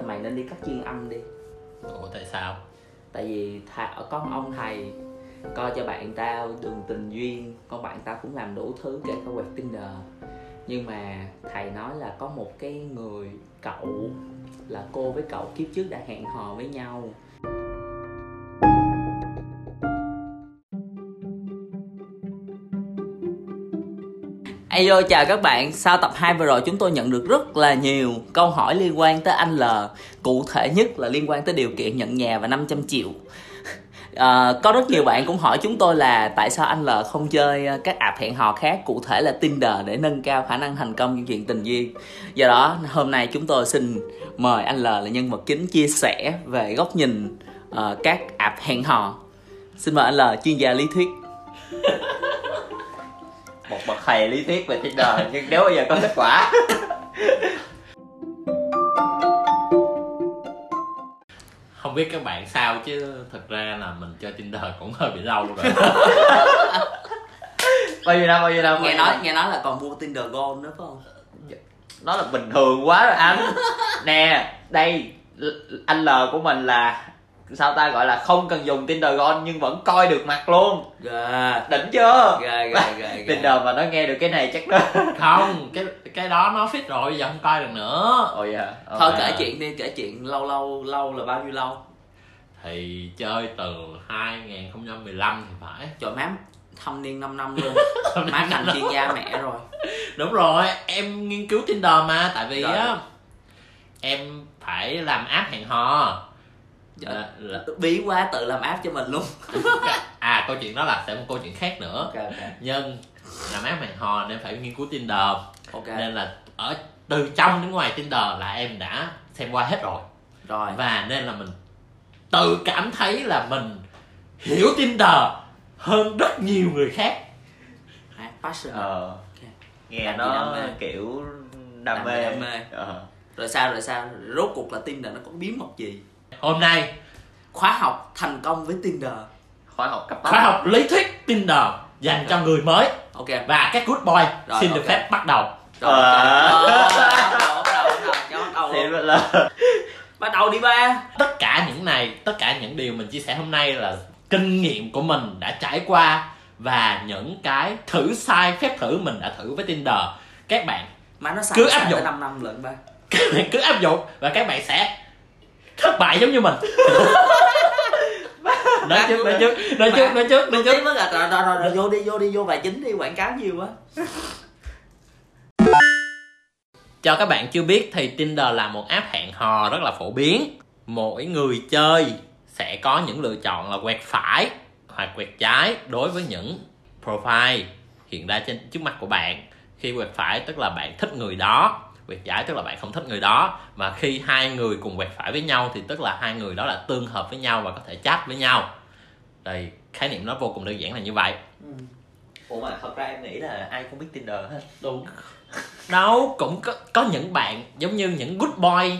là mày nên đi cắt chuyên âm đi. Ủa tại sao? Tại vì thà, có một ông thầy coi cho bạn tao đường tình duyên con bạn tao cũng làm đủ thứ kể cả quẹt tinder. Nhưng mà thầy nói là có một cái người cậu là cô với cậu kiếp trước đã hẹn hò với nhau Ayo chào các bạn, sau tập 2 vừa rồi chúng tôi nhận được rất là nhiều câu hỏi liên quan tới anh L. Cụ thể nhất là liên quan tới điều kiện nhận nhà và 500 triệu. À, Có rất nhiều bạn cũng hỏi chúng tôi là tại sao anh L không chơi các app hẹn hò khác Cụ thể là Tinder để nâng cao khả năng thành công trong chuyện tình duyên. Do đó hôm nay chúng tôi xin mời anh L là nhân vật chính chia sẻ về góc nhìn uh, các app hẹn hò. Xin mời anh L, chuyên gia lý thuyết. một bậc thầy lý thuyết về Tinder nhưng nếu bây giờ có kết quả. Không biết các bạn sao chứ thật ra là mình chơi Tinder cũng hơi bị lâu rồi. Bao nhiêu năm bao nhiêu năm? Nghe nói nghe nói là còn mua Tinder Gold nữa phải không? nó là bình thường quá rồi anh. Nè đây anh L của mình là sao ta gọi là không cần dùng Tinder Gold nhưng vẫn coi được mặt luôn? Ghê đỉnh chưa? Ghê ghê ghê ghê Tinder mà nó nghe được cái này chắc đó không cái cái đó nó fit rồi giờ không coi được nữa. Ôi dạ Thôi kể chuyện đi, kể chuyện lâu lâu lâu là bao nhiêu lâu? thì chơi từ 2015 thì phải. Trời má thâm niên 5 năm luôn. Má thành chuyên gia mẹ rồi. Đúng rồi em nghiên cứu Tinder mà tại vì Rồi. á em phải làm app hẹn hò là, là, Bí quá tự làm app cho mình luôn. À câu chuyện đó là sẽ một câu chuyện khác nữa. Ok ok. Nhưng làm app hẹn hò nên phải nghiên cứu Tinder. Ok. Nên là ở từ trong đến ngoài Tinder là em đã xem qua hết rồi. Rồi. Và nên là mình tự cảm thấy là mình hiểu Tinder hơn rất nhiều người khác. À, Passion ờ. Nghe Làm nó đam mê? kiểu đam Làm mê đam mê? Ờ. Rồi sao rồi sao? Rốt cuộc là Tinder nó có bí mật gì hôm nay Khóa học thành công với Tinder. Khóa học cấp tốc khóa học lý thuyết Tinder dành cho người mới. Ok. Và các good boy Rồi, xin được ok. phép bắt đầu. Rồi bắt đầu đi ba. Tất cả những này tất cả những điều mình chia sẻ hôm nay là kinh nghiệm của mình đã trải qua và những cái thử sai phép thử mình đã thử với Tinder. Các bạn Má nó xài Cứ áp dụng. tới 5 năm lận ba. Các bạn cứ áp dụng và các bạn sẽ thất bại giống như mình. Nói trước nói trước nói trước nói trước nói trước. là rồi, rồi, rồi, rồi, vô đi vô đi vô bài chính đi quảng cáo nhiều quá. Cho các bạn chưa biết thì Tinder là một app hẹn hò rất là phổ biến. Mỗi người chơi sẽ có những lựa chọn là quẹt phải hoặc quẹt trái đối với những profile hiện ra trên trước mặt của bạn. Khi quẹt phải tức là bạn thích người đó quẹt trái tức là bạn không thích người đó. Mà khi hai người cùng quẹt phải với nhau thì tức là hai người đó là tương hợp với nhau và có thể chat với nhau. Đây khái niệm nó vô cùng đơn giản là như vậy. Ủa mà thật ra em nghĩ là ai cũng biết Tinder hết. Đúng. Đâu cũng có có những bạn giống như những good boy.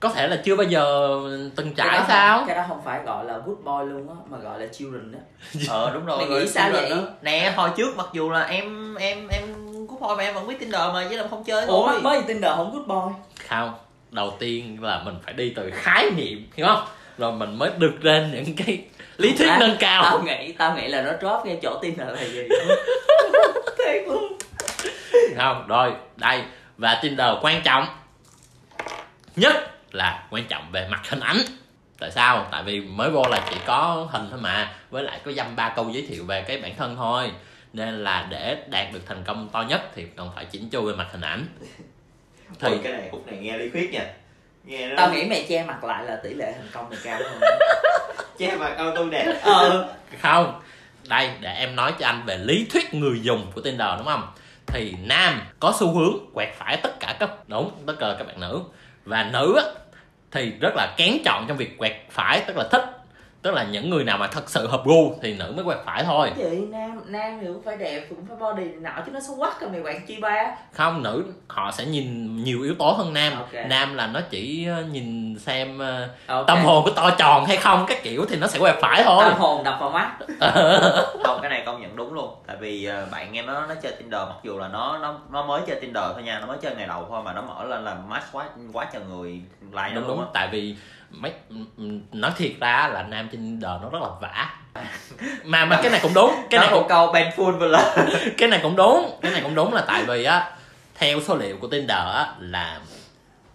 Có thể là chưa bao giờ từng Cái trải đó sao? không- cái đó không phải gọi là good boy luôn á mà gọi là children á. Ờ đúng rồi Mày nghĩ sao vậy? đó. nè hồi trước mặc dù là em em em thôi mà em vẫn biết Tinder mà chỉ là không chơi ủa thôi mới gì Tinder không good boy. Không đầu tiên là mình phải đi từ khái niệm hiểu không? Rồi mình mới được ra những cái lý thuyết À, nâng cao. tao nghĩ tao nghĩ là nó drop ngay chỗ Tinder là gì? Thiệt luôn. Không rồi đây và Tinder quan trọng nhất là quan trọng về mặt hình ảnh. Tại sao? Tại vì mới vô là chỉ có hình thôi mà với lại có dăm ba câu giới thiệu về cái bản thân thôi nên là để đạt được thành công to nhất thì cần phải chỉnh chu về mặt hình ảnh. Thì Thôi cái này khúc này nghe lý thuyết nha. Nghe nó tao nghĩ mày che mặt lại là tỷ lệ thành công mày cao hơn. Che mặt auto đẹp. Ờ. Không. Đây để em nói cho anh về lý thuyết người dùng của Tinder đúng không? Thì nam có xu hướng quẹt phải tất cả các đúng tất cả các bạn nữ. Và nữ thì rất là kén chọn trong việc quẹt phải tức là thích tức là những người nào mà thật sự hợp gu thì nữ mới quẹt phải thôi. Vậy nam nam thì cũng phải đẹp cũng phải body này nọ chứ nó xấu quắc rồi mày quẹt chi ba? Không nữ họ sẽ nhìn nhiều yếu tố hơn nam. Ok. nam là nó chỉ ờ, nhìn xem ờ, Ok. tâm hồn của to tròn hay không cái kiểu thì nó sẽ quẹt phải thôi. Tâm hồn đập vào mắt. Không cái này công nhận đúng luôn. Tại vì ờ, bạn em nó nó chơi tinder mặc dù là nó nó nó mới chơi tinder thôi nha nó mới chơi ngày đầu thôi mà nó mở lên là match quá quá trời người like nó đúng luôn đúng á. Tại vì mấy nói thiệt ra là nam trên Tinder nó rất là vả. Mà mà cái này cũng đúng. Cái này cũng câu ben full vừa cái này cũng đúng. Cái này cũng đúng là tại vì á theo số liệu của Tinder á là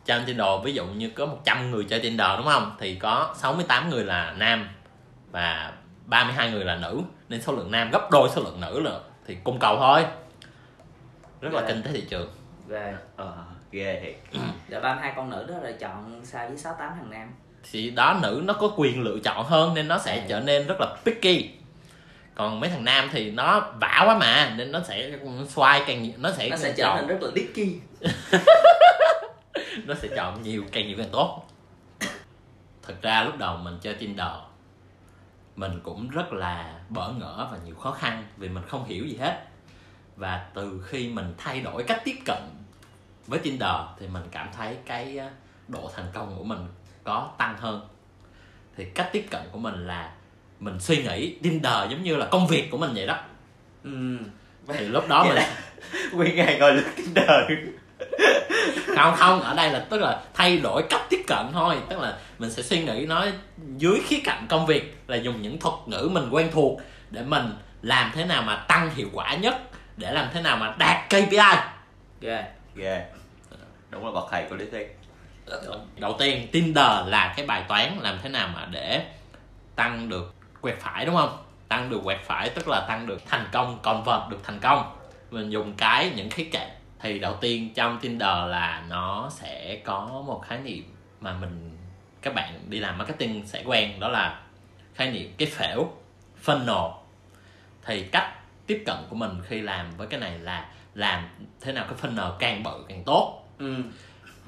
trên Tinder ví dụ như có 100 người chơi Tinder đúng không? Thì có 68 người là nam và 32 người là nữ. Nên số lượng nam gấp đôi số lượng nữ là thì cung cầu thôi. Rất là Dạ. kinh tế thị trường. Về ờ ghê thiệt. Để ba hai con nữ đó là chọn sao với sáu tám thằng nam thì đó nữ nó có quyền lựa chọn hơn nên nó sẽ À. trở nên rất là picky. Còn mấy thằng nam thì nó vả quá mà nên nó sẽ xoay càng nhiều nó sẽ nó sẽ trở chọn nên rất là dicky. Nó sẽ chọn nhiều càng nhiều càng tốt. Thật ra lúc đầu mình chơi Tinder mình cũng rất là bỡ ngỡ và nhiều khó khăn vì mình không hiểu gì hết. Và từ khi mình thay đổi cách tiếp cận với Tinder thì mình cảm thấy cái ờ, độ thành công của mình có tăng hơn. Thì cách tiếp cận của mình là mình suy nghĩ Tinder giống như là công việc của mình vậy đó. Ừ. Thì lúc đó Vậy mình là nguyên ngày ngồi lướt tinder. Không không ở đây là tức là thay đổi cách tiếp cận thôi. Tức là mình sẽ suy nghĩ nó dưới khía cạnh công việc là dùng những thuật ngữ mình quen thuộc để mình làm thế nào mà tăng hiệu quả nhất để làm thế nào mà đạt KPI ghê. Ghê. Đúng là bậc thầy của lý thuyết đầu tiên, Tinder là cái bài toán làm thế nào mà để tăng được quẹt phải, đúng không? Tăng được quẹt phải, tức là tăng được thành công, convert được thành công. Mình dùng cái, những khía cạnh thì đầu tiên trong Tinder là nó sẽ có một khái niệm mà mình, các bạn đi làm marketing sẽ quen, đó là khái niệm cái phễu, funnel. Thì cách tiếp cận của mình khi làm với cái này là làm thế nào cái funnel càng bự càng tốt. Ừ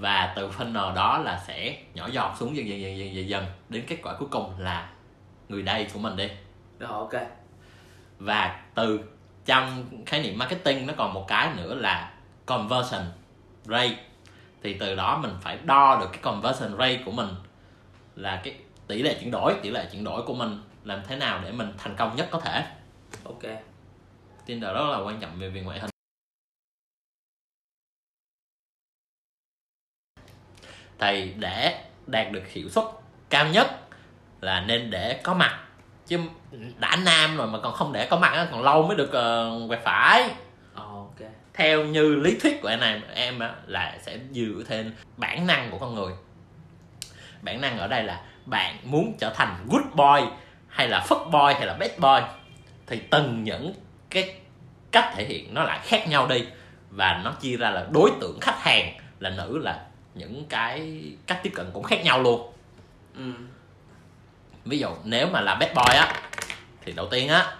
và từ funnel đó là sẽ nhỏ giọt xuống dần dần dần dần dần, dần đến kết quả cuối cùng là người đây của mình đi. Rồi ok. Và từ trong khái niệm marketing nó còn một cái nữa là conversion rate. Thì từ đó mình phải đo được cái conversion rate của mình là cái tỷ lệ chuyển đổi tỷ lệ chuyển đổi của mình làm thế nào để mình thành công nhất có thể. Ok. Tinder rất là quan trọng về việc ngoại hình thì để đạt được hiệu suất cao nhất là nên để có mặt. Chứ đã nam rồi mà còn không để có mặt còn lâu mới được uh, quẹt phải. Ờ, ok. Theo như lý thuyết của em này em là sẽ dựa trên bản năng của con người. Bản năng ở đây là bạn muốn trở thành good boy hay là fuck boy hay là bad boy thì từng những cái cách thể hiện nó lại khác nhau đi và nó chia ra là đối tượng khách hàng là nữ là những cái cách tiếp cận cũng khác nhau luôn. Ừ. Ví dụ nếu mà là bad boy á thì đầu tiên á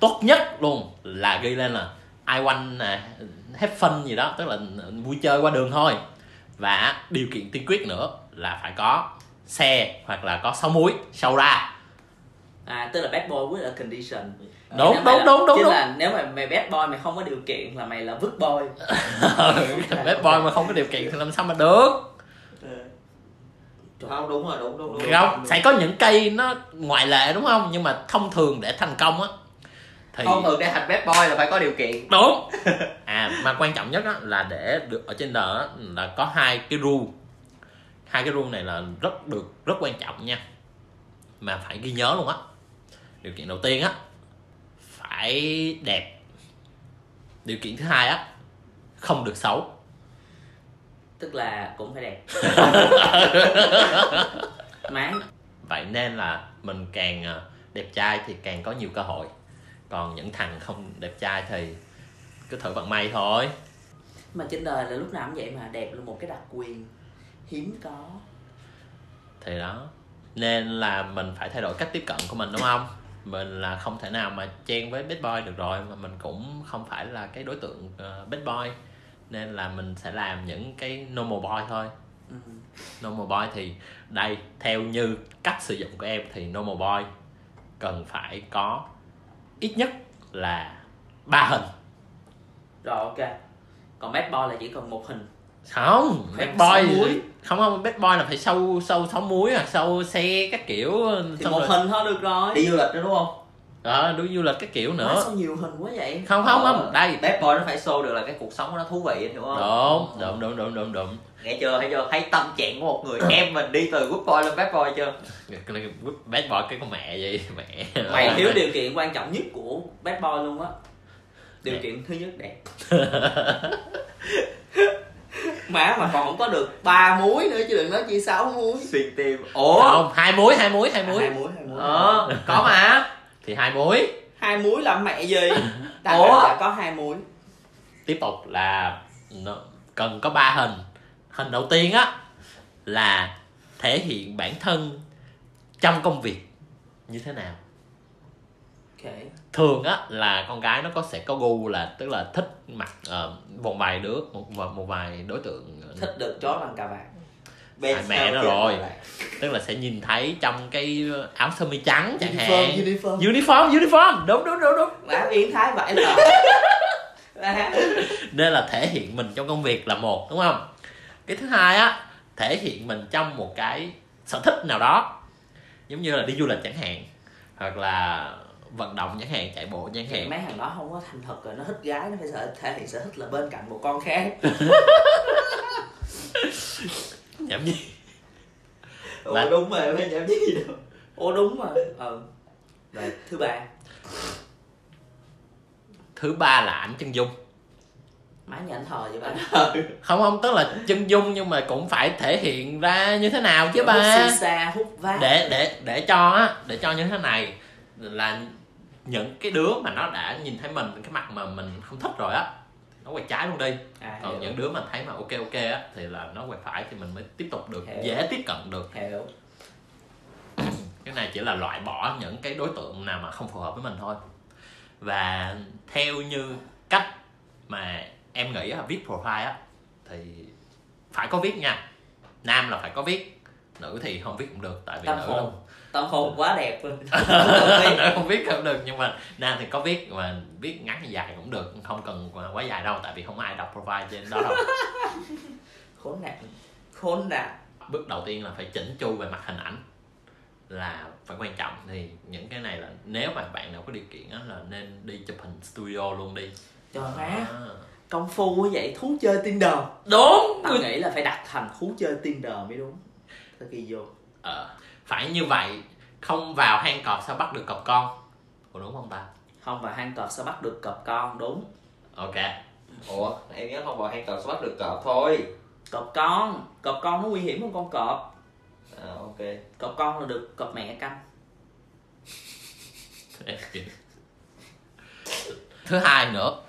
tốt nhất luôn là ghi lên là I want nè have fun gì đó tức là vui chơi qua đường thôi. Và điều kiện tiên quyết nữa là phải có xe hoặc là có sáu muối sâu ra. À tức là bad boy với là condition Đúng, mày đúng, đúng, đúng, chứ đúng. là nếu mà mày bad boy mày không có điều kiện là mày là vứt boy. Bad boy mà không có điều kiện thì làm sao mà được? Không đúng rồi đúng đúng đúng. Không sẽ có những cây nó ngoại lệ đúng không? Nhưng mà thông thường để thành công á thì không thường để thành bad boy là phải có điều kiện. Đúng. À mà quan trọng nhất á, là để được ở trên đời á, là có hai cái rule. Hai cái rule này là rất được rất quan trọng nha. Mà phải ghi nhớ luôn á. Điều kiện đầu tiên á phải đẹp. Điều kiện thứ hai á không được xấu. Tức là cũng phải đẹp. Má vậy nên là mình càng ờ, đẹp trai thì càng có nhiều cơ hội. Còn những thằng không đẹp trai thì cứ thử vận may thôi. Mà trên đời là lúc nào cũng vậy mà đẹp là một cái đặc quyền hiếm có. Thì đó. Nên là mình phải thay đổi cách tiếp cận của mình đúng không mình là không thể nào mà chen với bad boy được rồi mà mình cũng không phải là cái đối tượng uh, bad boy. Nên là mình sẽ làm những cái normal boy thôi. Ừ. normal boy thì đây theo như cách sử dụng của em thì normal boy cần phải có ít nhất là ba hình. Rồi ok. Còn bad boy là chỉ cần một hình không bad boy múi. không không bad boy là phải sâu sâu sáu muối à sâu xe các kiểu thì xong một rồi hình thôi được rồi. Đi du lịch đó đúng không? Ờ đuổi du lịch các kiểu Má, nữa sao nhiều hình quá vậy? Không không Ờ. không đây. bad boy nó phải show được là cái cuộc sống của nó thú vị hiểu không? Đúng đúng đúng đúng đúng đúng. Nghe chưa? Thấy chưa? Thấy tâm trạng của một người em mình đi từ good boy lên bad boy chưa? Bad boy cái con mẹ gì mẹ. Mày thiếu điều kiện quan trọng nhất của bad boy luôn á. Điều kiện thứ nhất đẹp má mà còn không có được ba muối nữa chứ đừng nói chi sáu muối. Xuyên tim. Ủa? Không hai muối hai muối hai muối. Hai muối hai muối. Ờ có mà. Thì hai muối. Hai muối làm mẹ gì? Ta Ủa? đã có hai muối. Tiếp tục là cần có ba hình. Hình đầu tiên á là thể hiện bản thân trong công việc như thế nào. Ok thường á là con gái nó có sẽ có gu là tức là thích mặc ờ, một vài đứa một, một, vài đối tượng ờ, thích được chó bằng cà vạt. À, mẹ nó rồi. tức là sẽ nhìn thấy trong cái áo sơ mi trắng chẳng hạn. uniform. Uniform uniform. Đúng đúng đúng đúng. Má yến thái lờ. Má. nên là thể hiện mình trong công việc là một đúng không? Cái thứ hai á thể hiện mình trong một cái sở thích nào đó. Giống như là đi du lịch chẳng hạn. Hoặc là vận động chẳng hạn chạy bộ chẳng hạn mấy thằng đó không có thành thật rồi nó thích gái nó phải sợ thể hiện sở thích là bên cạnh một con khác. Nhảm gì ủa Là- đúng rồi phải nhảm gì đâu. Ủa đúng rồi ừ rồi thứ ba. Thứ ba là ảnh chân dung. Má nhà anh thờ vậy bạn không không tức là chân dung nhưng mà cũng phải thể hiện ra như thế nào chứ ba. xa hút vát để để để cho á để cho như thế này là những cái đứa mà nó đã nhìn thấy mình cái mặt mà mình không thích rồi á nó quay trái luôn đi. À, còn hiểu, những đứa mà thấy mà ok ok á thì là nó quay phải thì mình mới tiếp tục được Hiểu. dễ tiếp cận được. Hiểu. Cái này chỉ là loại bỏ những cái đối tượng nào mà không phù hợp với mình thôi. Và theo như cách mà em nghĩ là viết profile á thì phải có viết nha. Nam là phải có viết nữ thì không viết cũng được tại vì tâm nữ hồn. tâm hồn quá đẹp luôn. Nữ không viết không được nhưng mà nam thì có viết mà viết ngắn hay dài cũng được không cần quá dài đâu tại vì không ai đọc profile trên đó đâu. Khốn nạn khốn nạn. Bước đầu tiên là phải chỉnh chu về mặt hình ảnh là phải quan trọng thì những cái này là nếu mà bạn nào có điều kiện á là nên đi chụp hình studio luôn đi. Trời má. À. công phu quá vậy thú chơi tinder. Đúng. Tao nghĩ là phải đặt thành thú chơi tinder mới đúng tao ghi vô. Ờ, phải như vậy không vào hang cọp sao bắt được cọp con? Ủa đúng không ta? Không và hang cọp sẽ bắt được cọp con đúng. Ok. Ủa em nhớ không vào hang cọp sẽ bắt được cọp thôi. Cọp con. Cọp con nó nguy hiểm hơn con cọp. À, ok. Cọp con là được cọp mẹ canh. Thứ hai nữa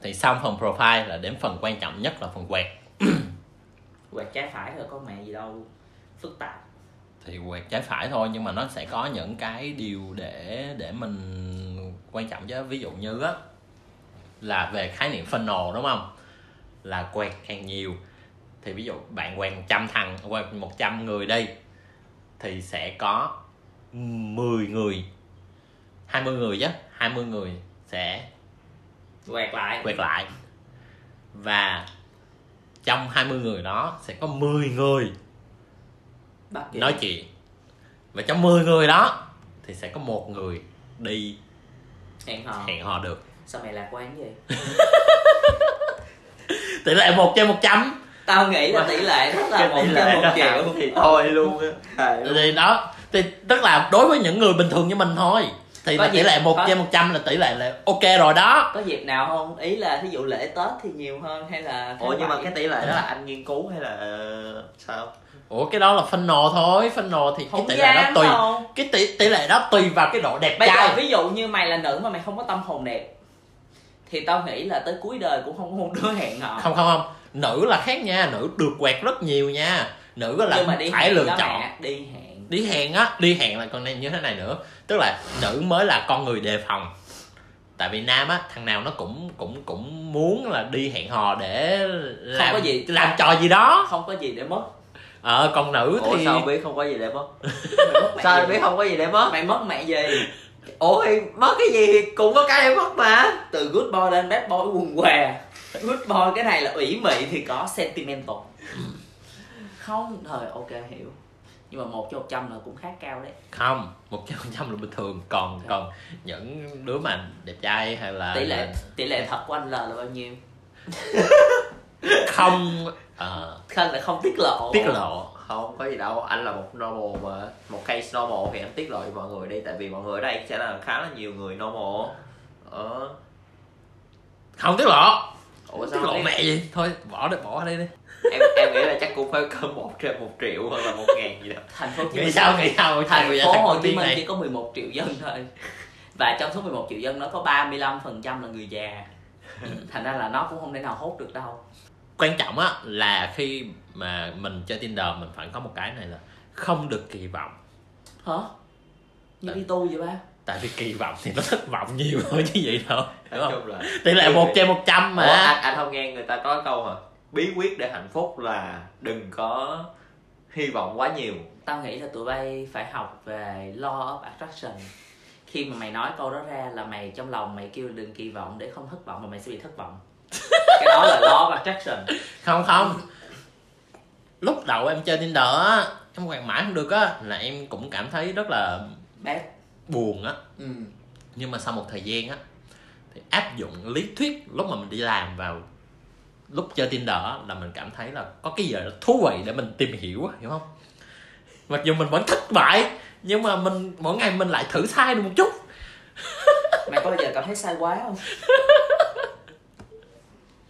thì xong phần profile là đến phần quan trọng nhất là phần quẹt. Quẹt trái phải rồi có mẹ gì đâu phức tạp. Thì quẹt trái phải thôi nhưng mà nó sẽ có những cái điều để để mình quan trọng chứ. Ví dụ như á là về khái niệm funnel đúng không? Là quẹt càng nhiều. Thì ví dụ bạn quẹt 100 thằng quẹt 100 người đi thì sẽ có 10 người. 20 người chứ 20 người sẽ quẹt lại. quẹt lại. Và trong 20 người đó sẽ có 10 người bắt nói chuyện. Và trong 10 người đó thì sẽ có một người đi hẹn hò. Hẹn hò được. Sao mày lạc quan vậy? Tỷ lệ một trên 100 tao nghĩ là tỷ lệ rất là một trên một triệu. thì thôi luôn á. Thì đó thì tức là đối với những người bình thường như mình thôi thì Có là tỷ lệ một trên 100 là tỷ lệ là ok rồi đó. Có dịp nào không? Ý là thí dụ lễ tết thì nhiều hơn hay là ủa nhưng mà cái tỷ lệ đó là anh nghiên cứu hay là sao? Ủa cái đó là funnel thôi. Funnel thì cái không tỷ lệ đó tùy đâu. cái tỷ tỷ lệ đó tùy vào cái độ đẹp bây giờ trai. ví dụ như mày là nữ mà mày không có tâm hồn đẹp thì tao nghĩ là tới cuối đời cũng không có một đứa hẹn hò. Không không không. Nữ là khác nha. Nữ được quẹt rất nhiều nha. Nữ là nhưng mà đi phải lựa chọn. mẹ, đi hẹn đi hẹn á đi hẹn là còn này như thế này nữa. Tức là nữ mới là con người đề phòng. Tại vì nam á thằng nào nó cũng cũng cũng muốn là đi hẹn hò để làm có gì. làm trò gì đó. Không có gì để mất. Ờ còn nữ ủa thì sao biết không có gì để mất? Sao biết không có gì để mất? Mày mất mẹ gì? Ủa thì mất cái gì thì cũng có cái để mất mà. Từ good boy lên bad boy quần què. Good boy cái này là ủy mị thì có sentimental. Không thời ok hiểu nhưng mà một cho một trăm là cũng khá cao đấy. Không một phần trăm là bình thường. Còn còn những đứa mà đẹp trai hay là tỷ lệ tỷ lệ thật của anh L là bao nhiêu? Không ờ, khanh là không tiết lộ. Tiết lộ. Không có gì đâu. Anh là một normal mà. Một case normal thì anh tiết lộ cho mọi người đi. Tại vì mọi người ở đây sẽ là khá là nhiều người normal. Ờ. Không tiết lộ. Ủa tiết sao lộ không biết? mẹ gì? Thôi bỏ đi bỏ đây đi em em nghĩ là chắc cũng phải cỡ một triệu một triệu hoặc là một ngàn gì đó. Thành phố nghĩ sao nghĩ sao? Thành phố Hồ Chí Minh chỉ có 11 triệu dân thôi. Và trong số 11 triệu dân nó có 35% là người già. Thành ra là nó cũng không thể nào hốt được đâu. Quan trọng á là khi mà mình chơi Tinder mình phải có một cái này là không được kỳ vọng. Hả? Như đi tu vậy ba? tại vì kỳ vọng thì nó thất vọng nhiều hơn như vậy hiểu nói không? là tỷ lệ một trên một trăm Ủa, mà anh, anh không nghe người ta có câu hả bí quyết để hạnh phúc là đừng có hy vọng quá nhiều. Tao nghĩ là tụi bay phải học về law of attraction. Khi mà mày nói câu đó ra là mày trong lòng mày kêu đừng kỳ vọng để không thất vọng mà mày sẽ bị thất vọng. Cái đó là law of attraction. Không không. Lúc đầu em chơi Tinder á em quàng mãi không được á là em cũng cảm thấy rất là bad. buồn á. Ừ. nhưng mà sau một thời gian á thì áp dụng lý thuyết lúc mà mình đi làm vào lúc chơi Tinder là mình cảm thấy là có cái gì đó thú vị để mình tìm hiểu á, hiểu không? Mặc dù mình vẫn thất bại nhưng mà mình mỗi ngày mình lại thử sai được một chút. Mày có bao giờ cảm thấy sai quá không?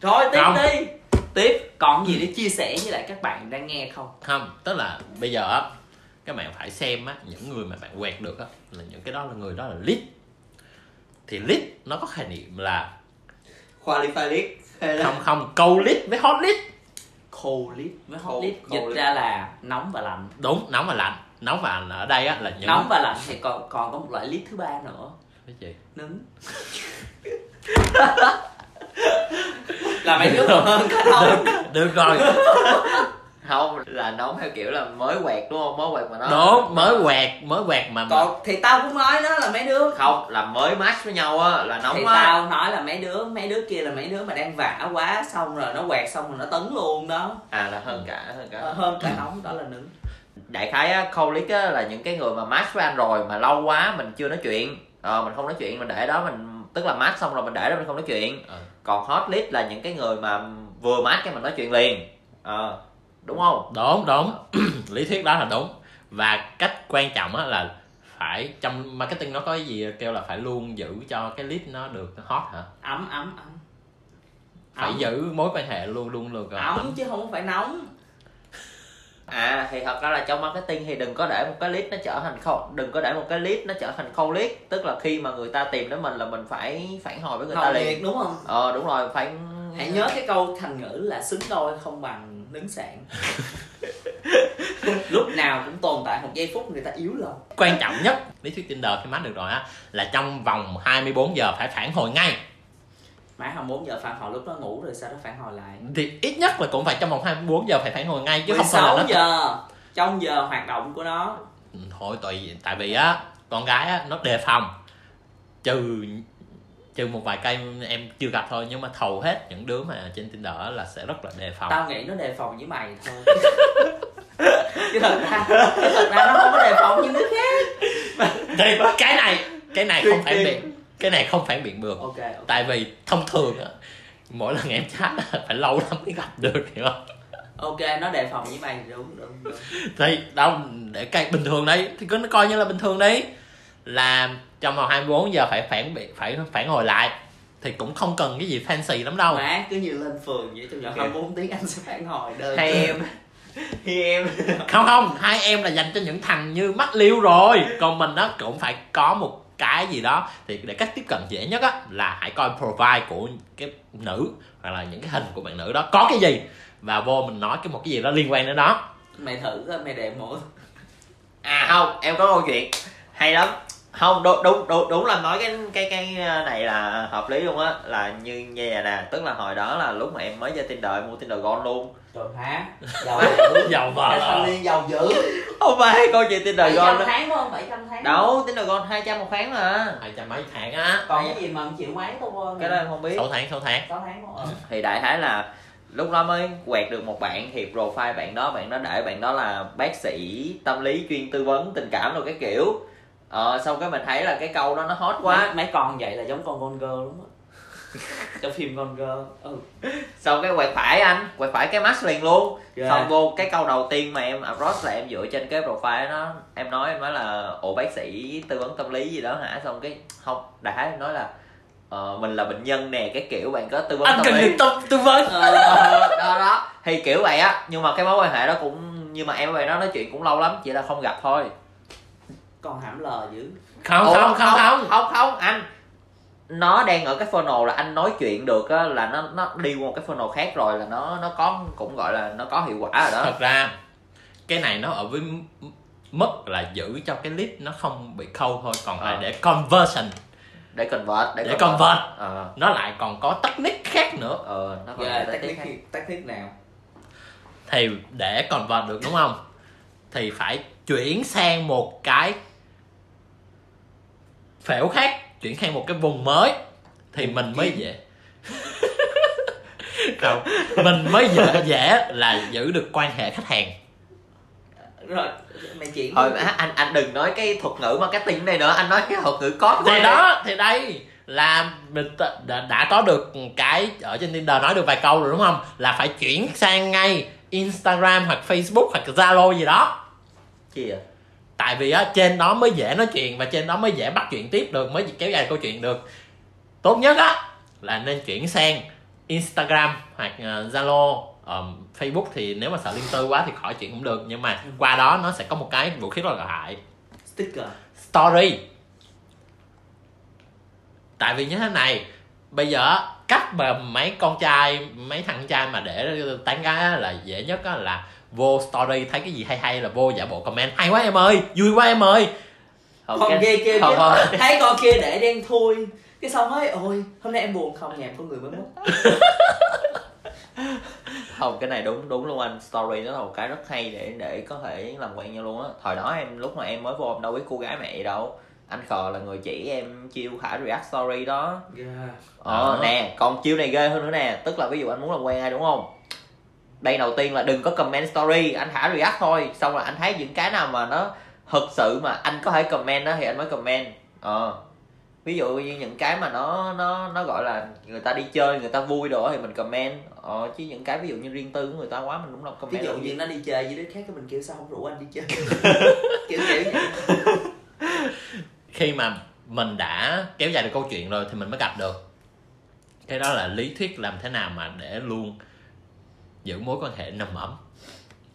Rồi tiếp Không. đi. Tiếp còn gì để chia sẻ với lại các bạn đang nghe không? Không tức là bây giờ á các bạn phải xem á những người mà bạn quẹt được á là những cái đó là người đó là lead thì lead nó có khái niệm là qualify list hay không không câu lead với hot lead. Cold lead với hot Cold- lead. cold dịch ra là nóng và lạnh. Đúng nóng và lạnh. Nóng và lạnh ở đây á là những nóng và lạnh thì còn còn có một loại lead thứ ba nữa. Cái gì? Nứng. Là mấy đứa còn hơn cả nóng được rồi không là nóng theo kiểu là mới quẹt đúng không? Mới quẹt mà nó đúng mới quẹt mới quẹt mà còn thì tao cũng nói đó là mấy đứa không là mới match với nhau á là nóng thì á tao nói là mấy đứa mấy đứa kia là mấy đứa mà đang vả quá xong rồi nó quẹt xong rồi nó tấn luôn đó. À là hơn cả hơn cả. Ờ, hơn cả nóng đó là nứng. Đại khái á list á là những cái người mà match với anh rồi mà lâu quá mình chưa nói chuyện. Ờ mình không nói chuyện mình để đó mình tức là match xong rồi mình để đó mình không nói chuyện. Ờ. còn hot list là những cái người mà vừa match cái mình nói chuyện liền. Ờ đúng không? Đúng đúng. Lý thuyết đó là đúng. Và cách quan trọng á là phải trong marketing nó có cái gì kêu là phải luôn giữ cho cái lead nó được hot hả? Ấm ấm ấm. Phải Ấm. giữ mối quan hệ luôn luôn được ấm chứ không phải nóng. À thì thật ra là trong marketing thì đừng có để một cái list nó trở thành không đừng có để một cái list nó trở thành cold list tức là khi mà người ta tìm đến mình là mình phải phản hồi với người ta nồng liền. đúng không? Ờ đúng rồi phải hãy nhớ cái câu thành ngữ là xứng đôi không bằng nứng sạn. Lúc nào cũng tồn tại một giây phút người ta yếu lòng. Quan trọng nhất lý thuyết Tinder khi match được rồi á là trong vòng 24 giờ phải phản hồi ngay. Má 24 giờ phản hồi lúc đó ngủ rồi sau đó phản hồi lại? Thì ít nhất là cũng phải trong vòng 24 giờ phải phản hồi ngay chứ không phải 16 là nó giờ. trong giờ hoạt động của nó. Ừ, thôi tùy tại vì á con gái á nó đề phòng. Trừ trừ một vài cây em chưa gặp thôi nhưng mà hầu hết những đứa mà trên Tinder là sẽ rất là đề phòng. Tao nghĩ nó đề phòng với mày thôi. Chứ thật ra chứ thật ra nó không có đề phòng như đứa khác. Thì cái này cái này không phản biện cái này không phản biện được ok ok. Tại vì thông thường á mỗi lần em chat phải lâu lắm mới gặp được hiểu không? Ok nó đề phòng với mày đúng đúng đúng. Thì đâu để cái bình thường đấy thì cứ nó coi như là bình thường đi là trong vòng 24 giờ phải phản biện phải phản hồi lại thì cũng không cần cái gì fancy lắm đâu. Má cứ như lên phường vậy trong vòng Ok. 24 tiếng anh sẽ phản hồi đơn hay em. Hay em. Không không hai em là dành cho những thằng như mắt liêu rồi. Còn mình á cũng phải có một cái gì đó thì để cách tiếp cận dễ nhất á là hãy coi profile của cái nữ hoặc là những cái hình của bạn nữ đó. Có cái gì? Và vô mình nói cái một cái gì đó liên quan đến đó. Mày thử mày đẹp mỗi à không em có câu chuyện. Hay lắm không đúng đúng đúng, đúng là nói cái cái cái này là hợp lý luôn á là như như vậy nè tức là hồi đó là lúc mà em mới chơi tinder em mua tinder gold luôn. Trời hả giàu dữ. Giàu vợ thanh niên giàu dữ. Không phải câu chuyện tinder gold trăm đó. tháng không? Bảy trăm tháng. Đâu tinder gold 200 một tháng mà. Hai trăm mấy tháng á. Còn cái gì mà một triệu mấy thôi cái đó em không biết. Sáu tháng sáu tháng. Sáu tháng thì đại khái là lúc đó mới quẹt được một bạn thì profile bạn đó bạn đó để bạn đó là bác sĩ tâm lý chuyên tư vấn tình cảm rồi cái kiểu ờ xong cái mình thấy là cái câu đó nó hot quá. Mấy, mấy con vậy là giống con con girl đúng không? Trong phim con girl. Ừ. Xong cái quẹt phải anh quẹt phải cái match liền luôn. Ghê. xong vô cái câu đầu tiên mà em approach là em dựa trên cái profile đó em nói em nói là ồ bác sĩ tư vấn tâm lý gì đó hả? Xong cái không đại khái em nói là ờ, mình là bệnh nhân nè cái kiểu bạn có tư vấn anh tâm cần lý. được tư tư vấn. Ờ, đó đó. Thì kiểu vậy á nhưng mà cái mối quan hệ đó cũng nhưng mà em với bạn đó nói chuyện cũng lâu lắm chỉ là không gặp thôi con hãm lờ dữ. Không Ủa, không không không không. không anh. Nó đang ở cái funnel là anh nói chuyện được á là nó nó đi qua một cái funnel khác rồi là nó nó có cũng gọi là nó có hiệu quả rồi đó. Thật ra cái này nó ở với mức là giữ cho cái lead nó không bị khâu thôi còn lại Ờ. để conversion. Để convert để convert. ờ. Nó lại còn có technique khác nữa. Ờ nó còn yeah, là technique technique nào? Thì để convert được đúng không? Thì phải chuyển sang một cái phễu khác chuyển sang một cái vùng mới thì mình mới dễ. Không. Mình mới dễ dễ là giữ được quan hệ khách hàng. Rồi mày chuyển thôi á, anh anh đừng nói cái thuật ngữ marketing này nữa anh nói cái thuật ngữ có thì đó thì đây là mình t- đã, đã có được cái ở trên Tinder nói được vài câu rồi đúng không? Là phải chuyển sang ngay Instagram hoặc Facebook hoặc Zalo gì đó. Chi à tại vì á trên đó mới dễ nói chuyện và trên đó mới dễ bắt chuyện tiếp được mới kéo dài câu chuyện được. Tốt nhất á là nên chuyển sang Instagram hoặc ờ, Zalo. Ờm, Facebook thì nếu mà sợ liên tư quá thì khỏi chuyện cũng được nhưng mà qua đó nó sẽ có một cái vũ khí rất là hại. Sticker. Story. Tại vì như thế này bây giờ cách mà mấy con trai mấy thằng trai mà để tán gái là dễ nhất là vô story thấy cái gì hay hay là vô giả bộ comment. Hay quá em ơi vui quá em ơi. Không, cái- kia kia không, không. thấy con kia để đen thui. Cái xong ấy ôi hôm nay em buồn không nhà em có người mới mất. Không cái này đúng đúng luôn anh. Story nó là một cái rất hay để để có thể làm quen nhau luôn á. Thời đó em lúc mà em mới vô em đâu biết cô gái mẹ gì đâu. Anh khờ là người chỉ em chiêu khả react story đó. Yeah. ờ Đó. nè còn chiêu này ghê hơn nữa nè. Tức là ví dụ anh muốn làm quen ai đúng không đây đầu tiên là đừng có comment story anh thả react thôi. Xong rồi anh thấy những cái nào mà nó thực sự mà anh có thể comment đó thì anh mới comment. Ờ. Ví dụ như những cái mà nó nó nó gọi là người ta đi chơi người ta vui đồ thì mình comment. Ờ chứ những cái ví dụ như riêng tư của người ta quá mình cũng đâu ví comment dụ đâu. như nó đi chơi với đứa khác cái mình kêu sao không rủ anh đi chơi? Kiểu kiểu vậy. Khi mà mình đã kéo dài được câu chuyện rồi thì mình mới gặp được. Cái đó là lý thuyết làm thế nào mà để luôn giữ mối quan hệ nằm ấm.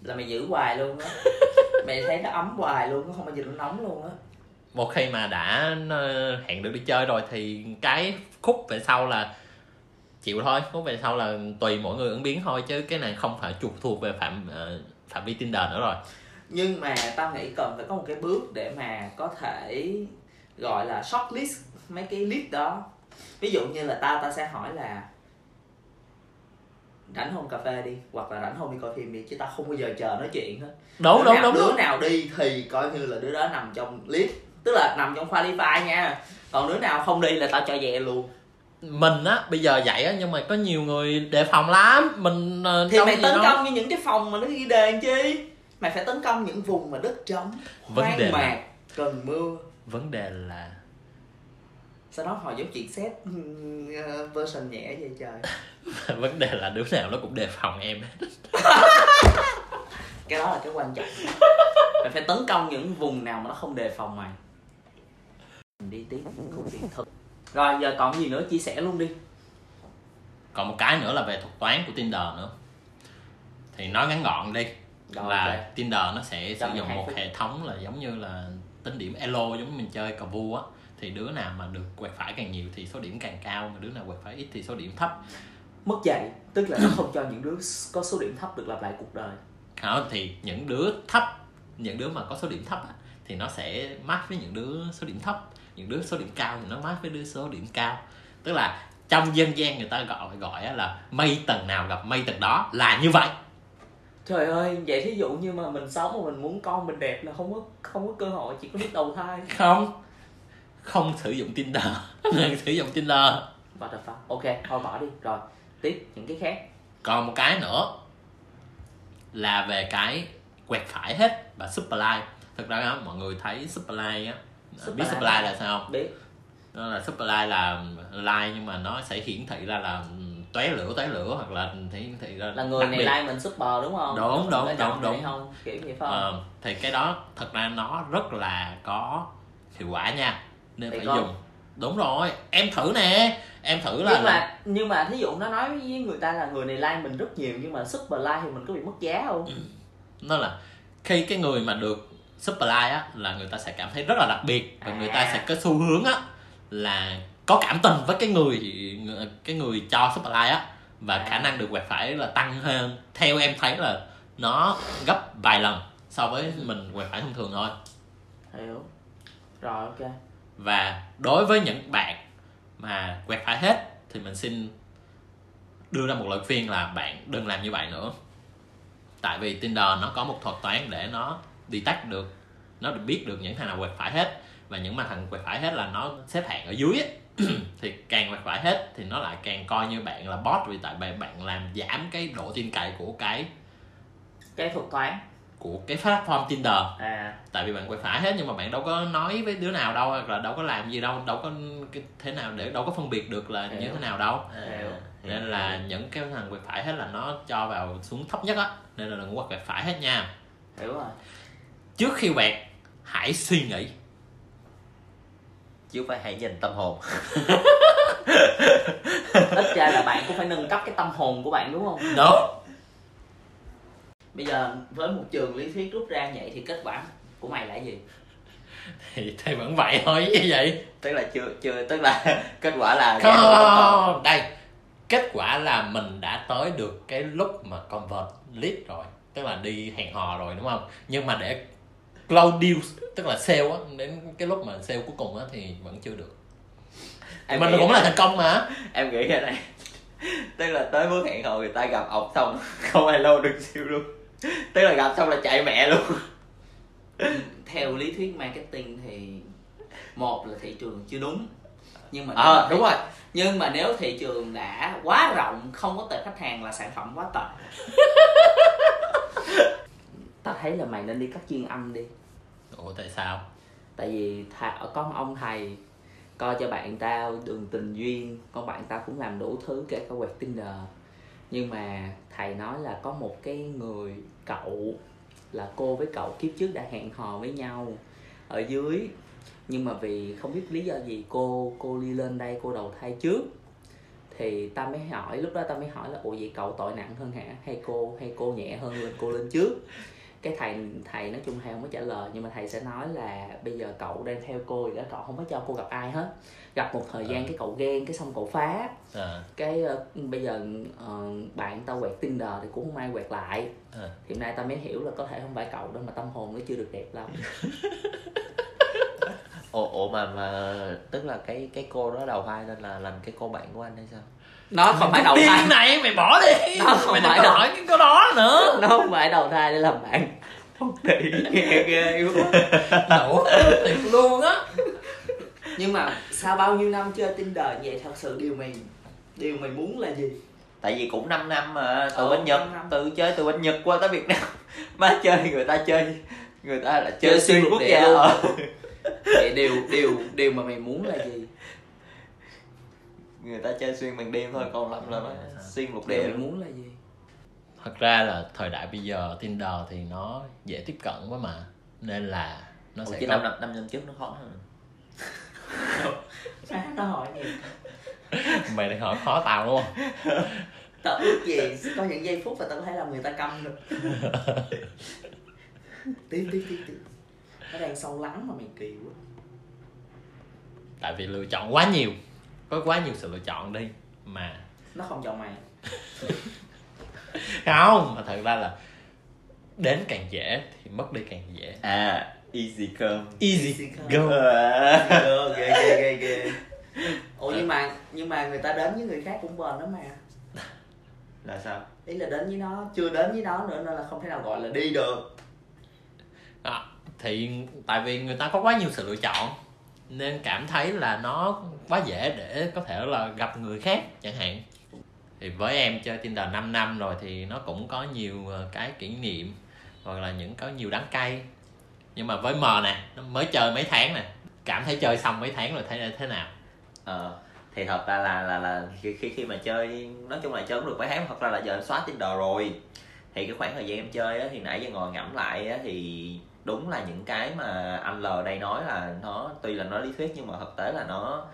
Là mày giữ hoài luôn á. Mày thấy nó ấm hoài luôn không bao giờ nó nóng luôn á. Một khi mà đã ờ, hẹn được đi chơi rồi thì cái khúc về sau là chịu thôi khúc về sau là tùy mỗi người ứng biến thôi chứ cái này không phải thuộc thuộc về phạm ờ, phạm vi tinder nữa rồi. Nhưng mà tao nghĩ cần phải có một cái bước để mà có thể gọi là shortlist mấy cái list đó. Ví dụ như là tao tao sẽ hỏi là rảnh hôm cà phê đi hoặc là rảnh hôm đi coi phim đi chứ tao không bao giờ chờ nói chuyện hết. Đúng đứa đúng nào, đúng, đứa đúng. nào đi thì coi như là đứa đó nằm trong list tức là nằm trong qualify nha. Còn đứa nào không đi là tao cho về luôn. Mình á bây giờ vậy á nhưng mà có nhiều người đề phòng lắm. Mình ờ, thì mày tấn đâu. công như những cái phòng mà nó ghi đề chi? Mày phải tấn công những vùng mà đất trống Vấn đề mạc cần mưa. Vấn đề là sau đó họ giống chuyện xét uh, version nhẹ vậy trời. Vấn đề là đứa nào nó cũng đề phòng em hết. cái đó là cái quan trọng. Mày phải tấn công những vùng nào mà nó không đề phòng mày Mình đi tiếp câu chuyện thực rồi giờ còn gì nữa? Chia sẻ luôn đi. Còn một cái nữa là về thuật toán của tinder nữa. Thì nói ngắn gọn đi Rồi, là ok. tinder nó sẽ sử Cho dụng một hệ thống là giống như là tính điểm elo giống như mình chơi cờ vua á thì đứa nào mà được quẹt phải càng nhiều thì số điểm càng cao mà đứa nào quẹt phải ít thì số điểm thấp. Mất dạy tức là nó không cho những đứa có số điểm thấp được lặp lại cuộc đời. Đó thì những đứa thấp những đứa mà có số điểm thấp á, thì nó sẽ match với những đứa số điểm thấp. Những đứa số điểm cao thì nó match với đứa số điểm cao. Tức là trong dân gian người ta gọi gọi là mây tầng nào gặp mây tầng đó là như vậy. Trời ơi vậy thí dụ như mà mình sống mà mình muốn con mình đẹp là không có không có cơ hội chỉ có biết đầu thai. Không không sử dụng tinder. Đừng sử dụng tinder. What the fuck? Ok thôi bỏ đi. Rồi tiếp những cái khác. Còn một cái nữa là về cái quẹt phải hết và super like thực ra á, mọi người thấy super like á Super biết like là sao không? biết. Đó là super like là like nhưng mà nó sẽ hiển thị ra là tóe lửa tóe lửa hoặc là hiển thị ra là người này biệt. like mình super đúng không? Đúng, đúng, đúng, này đúng. không? Kiểu vậy phải không? Ờ, thì cái đó thật ra nó rất là có hiệu quả nha nên Thiệt phải không? dùng. Đúng rồi em thử nè. Em thử là nhưng mà nhưng mà thí dụ nó nói với người ta là người này like mình rất nhiều nhưng mà super like thì mình có bị mất giá không? Nó là khi cái người mà được super like á là người ta sẽ cảm thấy rất là đặc biệt và người ta À. sẽ có xu hướng á là có cảm tình với cái người cái người cho super like á và À. khả năng được quẹt phải là tăng hơn. Theo em thấy là nó gấp vài lần so với mình quẹt phải thông thường thôi. Hiểu. Rồi ok và đối với những bạn mà quẹt phải hết, thì mình xin đưa ra một lời khuyên là bạn đừng làm như vậy nữa. Tại vì Tinder nó có một thuật toán để nó detect được, nó được biết được những thằng nào quẹt phải hết. Và những mà thằng quẹt phải hết là nó xếp hạng ở dưới ấy. thì càng quẹt phải hết thì nó lại càng coi như bạn là bot. Vì tại bạn bạn làm giảm cái độ tin cậy của cái cái thuật toán của cái platform Tinder. À. Tại vì bạn quay phải hết nhưng mà bạn đâu có nói với đứa nào đâu hoặc là đâu có làm gì đâu đâu có cái thế nào để đâu có phân biệt được là Hiểu. như thế nào đâu. Hiểu. nên là những cái thằng quẹt phải hết là nó cho vào xuống thấp nhất á. Nên là đừng có quẹt phải hết nha. Hiểu rồi. Trước khi quẹt hãy suy nghĩ. Chứ phải hãy nhìn tâm hồn. Ít ra là bạn cũng phải nâng cấp cái tâm hồn của bạn đúng không? Đúng bây giờ với một trường lý thuyết rút ra vậy thì kết quả của mày là gì? Thì thì vẫn vậy thôi như vậy? Tức là chưa chưa tức là kết quả là không đây kết quả là mình đã tới được cái lúc mà convert lead rồi tức là đi hẹn hò rồi đúng không? Nhưng mà để close deal tức là sale á đến cái lúc mà sale cuối cùng á thì vẫn chưa được. Em mình cũng là thành công mà. em nghĩ cái này. Tức là tới bước hẹn hò người ta gặp ọc xong không ai lâu được siêu luôn tức là gặp xong là chạy mẹ luôn. Theo lý thuyết marketing thì một là thị trường chưa đúng. Nhưng mà ờ đúng rồi. Nhưng mà nếu thị trường đã quá rộng không có tệp khách hàng là sản phẩm quá tệ. Tao thấy là mày nên đi cắt chuyên âm đi. Ủa tại sao? Tại vì thà, có một ông thầy coi cho bạn tao đường tình duyên con bạn tao cũng làm đủ thứ kể cả quẹt tinder nhưng mà thầy nói là có một cái người cậu, là cô với cậu kiếp trước đã hẹn hò với nhau ở dưới. Nhưng mà vì không biết lý do gì cô cô đi lên đây, cô đầu thai trước. Thì ta mới hỏi, lúc đó ta mới hỏi là, ủa vậy cậu tội nặng hơn hả? Hay cô hay cô nhẹ hơn lên, cô lên trước? Cái thầy thầy nói chung thầy không có trả lời nhưng mà thầy sẽ nói là bây giờ cậu đang theo cô thì đó cậu không có cho cô gặp ai hết. Gặp một thời gian Ừ. cái cậu ghen cái xong cậu phá. À, cái ờ, bây giờ ờ, bạn tao quẹt tinder thì cũng không ai quẹt lại. À. thì hôm nay tao mới hiểu là có thể không phải cậu đâu mà tâm hồn nó chưa được đẹp lắm. Ủa, ủa mà mà tức là cái cái cô đó đầu hai nên là làm cái cô bạn của anh hay sao? Nó không phải đầu thai. này mày bỏ đi. Nó không mày đừng phải có đâu. hỏi cái câu đó nữa. Nó không phải đầu thai để làm bạn nghe ghê quá đủ thiệt luôn á. Nhưng mà sau bao nhiêu năm chơi tinder vậy thật sự điều mày điều mày muốn là gì? Tại vì cũng 5 năm mà từ Ờ, bên nhật từ chơi từ bên nhật qua tới việt nam. Má chơi người ta chơi người ta là Chơi chơi xuyên quốc địa gia. luôn. ờ. vậy điều điều điều mà mày muốn là gì? Người ta chơi xuyên bằng đêm thôi còn lâm là nó xuyên lục địa. mày luôn. muốn là gì thật ra là thời đại bây giờ Tinder thì nó dễ tiếp cận quá mà nên là nó Ủa, sẽ chứ có năm năm năm năm trước nó khó hơn. À, nó hỏi gì mày đang hỏi khó tao đúng không? Tao ước gì có những giây phút mà tao có thể làm người ta câm được. Tiếp tiếp tiếp tiếp. Nó đang sâu lắng mà mày kỳ quá. Tại vì lựa chọn quá nhiều. Có quá nhiều sự lựa chọn đi mà nó không chọn mày không mà thật ra là đến càng dễ thì mất đi càng dễ. À easy come. Easy go. go. Ờ, ghê ghê ghê ghê. Ủa nhưng mà nhưng mà người ta đến với người khác cũng bền lắm mà. Là sao? Ý là đến với nó chưa đến với nó nữa nên là không thể nào gọi là đi được. À, thì tại vì người ta có quá nhiều sự lựa chọn nên cảm thấy là nó quá dễ để có thể là gặp người khác chẳng hạn thì với em chơi Tinder 5 năm rồi thì nó cũng có nhiều ờ, cái kỷ niệm hoặc là những có nhiều đắng cay nhưng mà với mờ nè nó mới chơi mấy tháng nè. Cảm thấy chơi xong mấy tháng rồi thấy thế nào? Ờ thì thật ra là là là khi khi khi mà chơi nói chung là chơi cũng được mấy tháng hoặc là là giờ em xóa Tinder rồi. Thì cái khoảng thời gian em chơi á, thì nãy giờ ngồi ngẫm lại á, thì đúng là những cái mà anh L đây nói là nó tuy là nó lý thuyết nhưng mà thực tế là nó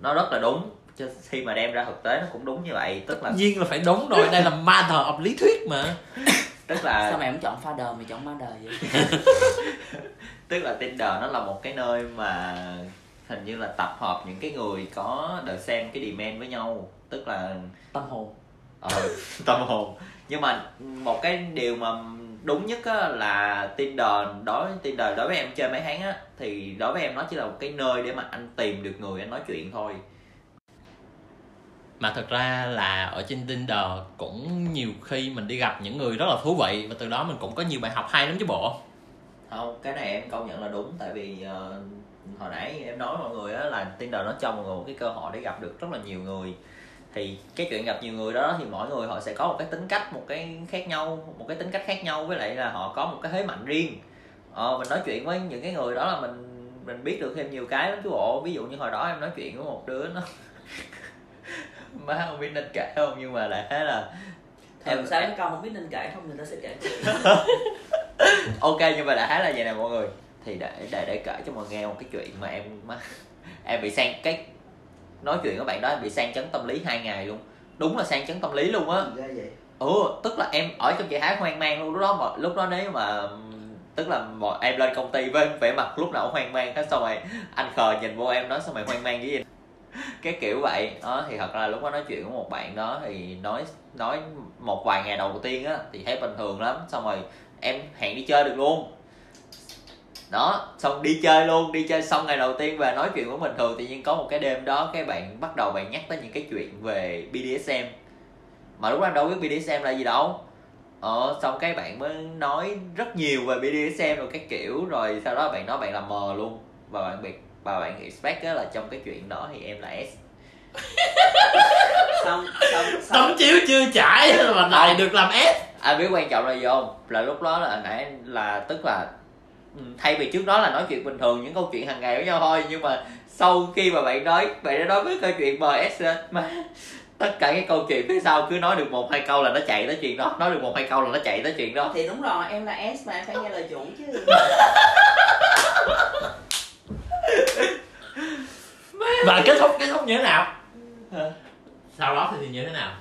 nó rất là đúng chứ khi mà đem ra thực tế nó cũng đúng như vậy tức là tất nhiên là phải đúng rồi đây là matter of lý thuyết mà. Tức là sao mày không chọn father mày chọn mother vậy? Tức là Tinder nó là một cái nơi mà hình như là tập hợp những cái người có đời xem cái demand với nhau. Tức là tâm hồn. Ờ, tâm hồn. Nhưng mà một cái điều mà đúng nhất á, là Tinder đối Tinder đối với em chơi mấy tháng á thì đối với em nó chỉ là một cái nơi để mà anh tìm được người anh nói chuyện thôi mà thật ra là ở trên Tinder cũng nhiều khi mình đi gặp những người rất là thú vị và từ đó mình cũng có nhiều bài học hay lắm chứ bộ. Không cái này em công nhận là đúng tại vì uh, hồi nãy em nói mọi người á là Tinder nó cho mọi người một cái cơ hội để gặp được rất là nhiều người. Thì cái chuyện gặp nhiều người đó thì mỗi người họ sẽ có một cái tính cách một cái khác nhau một cái tính cách khác nhau với lại là họ có một cái thế mạnh riêng. Ờ, mình nói chuyện với những cái người đó là mình mình biết được thêm nhiều cái lắm chú bộ. Ví dụ như hồi đó em nói chuyện với một đứa nó má không biết nên kể không nhưng mà lại thế là thường sao cái câu không biết nên kể không người ta sẽ kể ok nhưng mà đại khái là vậy nè mọi người. Thì để để để kể cho mọi người nghe một cái chuyện mà em má, em bị sang cái nói chuyện với bạn đó em bị sang chấn tâm lý hai ngày luôn. Đúng là sang chấn tâm lý luôn á. Ừ tức là em ở trong trạng thái hoang mang luôn. Lúc đó mà lúc đó nếu mà tức là mọi- em lên công ty với vẻ mặt lúc nào cũng hoang mang hết xong rồi anh khờ nhìn vô em nói sao mày hoang mang cái gì cái kiểu vậy. Đó, thì thật ra lúc đó nói chuyện với một bạn đó thì nói nói một vài ngày đầu tiên á, thì thấy bình thường lắm. Xong rồi em hẹn đi chơi được luôn. Đó, xong đi chơi luôn, đi chơi xong ngày đầu tiên về nói chuyện cũng bình thường. Tự nhiên có một cái đêm đó, cái bạn, bắt đầu bạn nhắc tới những cái chuyện về BDSM mà lúc đó anh đâu biết BDSM là gì đâu. Ờ xong cái bạn mới nói rất nhiều về BDSM rồi cái kiểu. Rồi sau đó bạn nói bạn là mờ luôn. Và bạn biệt và bạn expect á là trong cái chuyện đó thì em là S. Xong xong tấm xong chiếu chưa trải mà lại được làm S. Anh biết quan trọng là gì không? Là lúc đó là nãy là tức là ừ, thay vì trước đó là nói chuyện bình thường những câu chuyện hàng ngày với nhau thôi nhưng mà sau khi mà bạn nói bạn đã nói với câu chuyện MS mà tất cả cái câu chuyện phía sau cứ nói được một hai câu là nó chạy tới chuyện đó nói được một hai câu là nó chạy tới chuyện đó. Thì đúng rồi em là S mà em phải nghe lời chủ chứ và kết thúc kết thúc như thế nào? Sau đó thì như thế nào?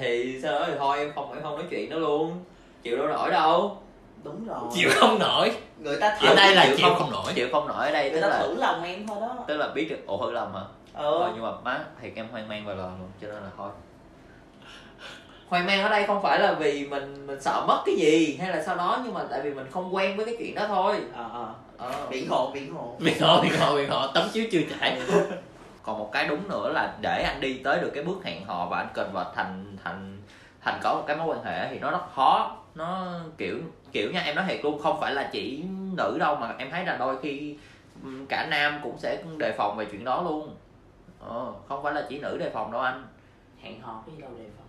Thì sau đó thì thôi em không em không nói chuyện nữa luôn. Chịu đâu nổi đâu. Đúng rồi. Chịu không nổi. Người ta ở đây là chịu không không nổi. Chịu không nổi ở đây người tức ta là thử lòng em thôi đó. tức là biết được ồ hơi lầm mà ừ. Ờ, nhưng mà má thì em hoang mang vài lần luôn cho nên là thôi hoang mang ở đây không phải là vì mình mình sợ mất cái gì hay là sau đó nhưng mà tại vì mình không quen với cái chuyện đó thôi. Ờ ờ. Ờ. biện hộ biện hộ biện hộ biện hộ biện hộ tấm chiếu chưa trải. Còn một cái đúng nữa là để anh đi tới được cái bước hẹn hò và anh cần vào thành thành thành có một cái mối quan hệ thì nó rất khó. Nó kiểu kiểu nha em nói thiệt luôn không phải là chỉ nữ đâu mà em thấy là đôi khi ừm, cả nam cũng sẽ đề phòng về chuyện đó luôn. Ờ, không phải là chỉ nữ đề phòng đâu anh. Hẹn hò cái gì đâu đề phòng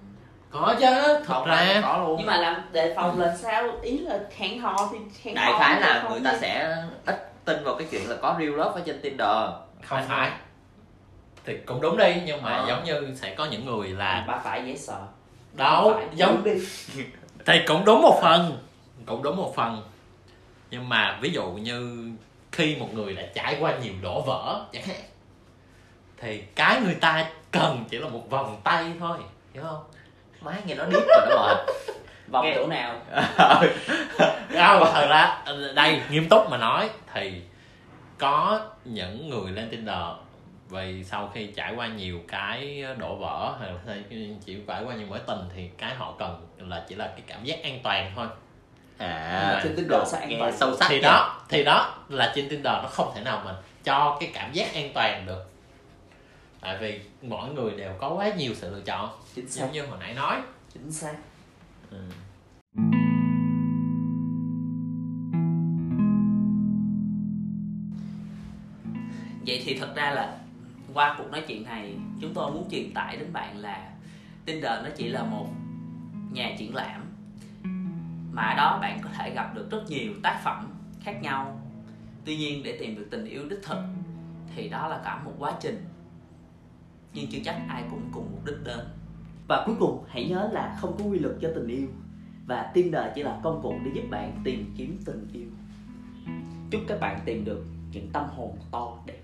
có chứ thật ra. có luôn. Nhưng mà làm đề phòng là sao? Ý là hẹn hò thì hẹn đại hò khái là người ta gì. sẽ ít tin vào cái chuyện là có real love ở trên tinder. Không phải. thì cũng đúng đi nhưng mà Ờ. giống như sẽ có những người là ba phải dễ sợ. Đâu Phải, giống đi. Thì cũng đúng một phần. Cũng đúng một phần. Nhưng mà ví dụ như khi một người đã trải qua nhiều đổ vỡ chẳng hạn thì cái người ta cần chỉ là một vòng tay thôi hiểu không má nghe nó điếc rồi nó mệt vòng Nghe- chỗ nào? Không thật ra đây nghiêm túc mà nói thì có những người lên Tinder vì sau khi trải qua nhiều cái đổ vỡ hay là chỉ trải qua nhiều mối tình thì cái họ cần là chỉ là cái cảm giác an toàn thôi. À. Trên Tinder sẽ an nghe toàn. sâu sắc thì nha. đó thì đó là trên Tinder nó không thể nào mà cho cái cảm giác an toàn được tại vì mỗi người đều có quá nhiều sự lựa chọn. Chính xác. giống như hồi nãy nói. Chính xác. Ừ. vậy thì thật ra là qua cuộc nói chuyện này chúng tôi muốn truyền tải đến bạn là Tinder nó chỉ là một nhà triển lãm mà ở đó bạn có thể gặp được rất nhiều tác phẩm khác nhau. Tuy nhiên để tìm được tình yêu đích thực thì đó là cả một quá trình nhưng chưa chắc ai cũng cùng mục đích đến. Và cuối cùng, hãy nhớ là không có quy luật cho tình yêu. Và Tinder chỉ là công cụ để giúp bạn tìm kiếm tình yêu. Chúc các bạn tìm được những tâm hồn to, đẹp.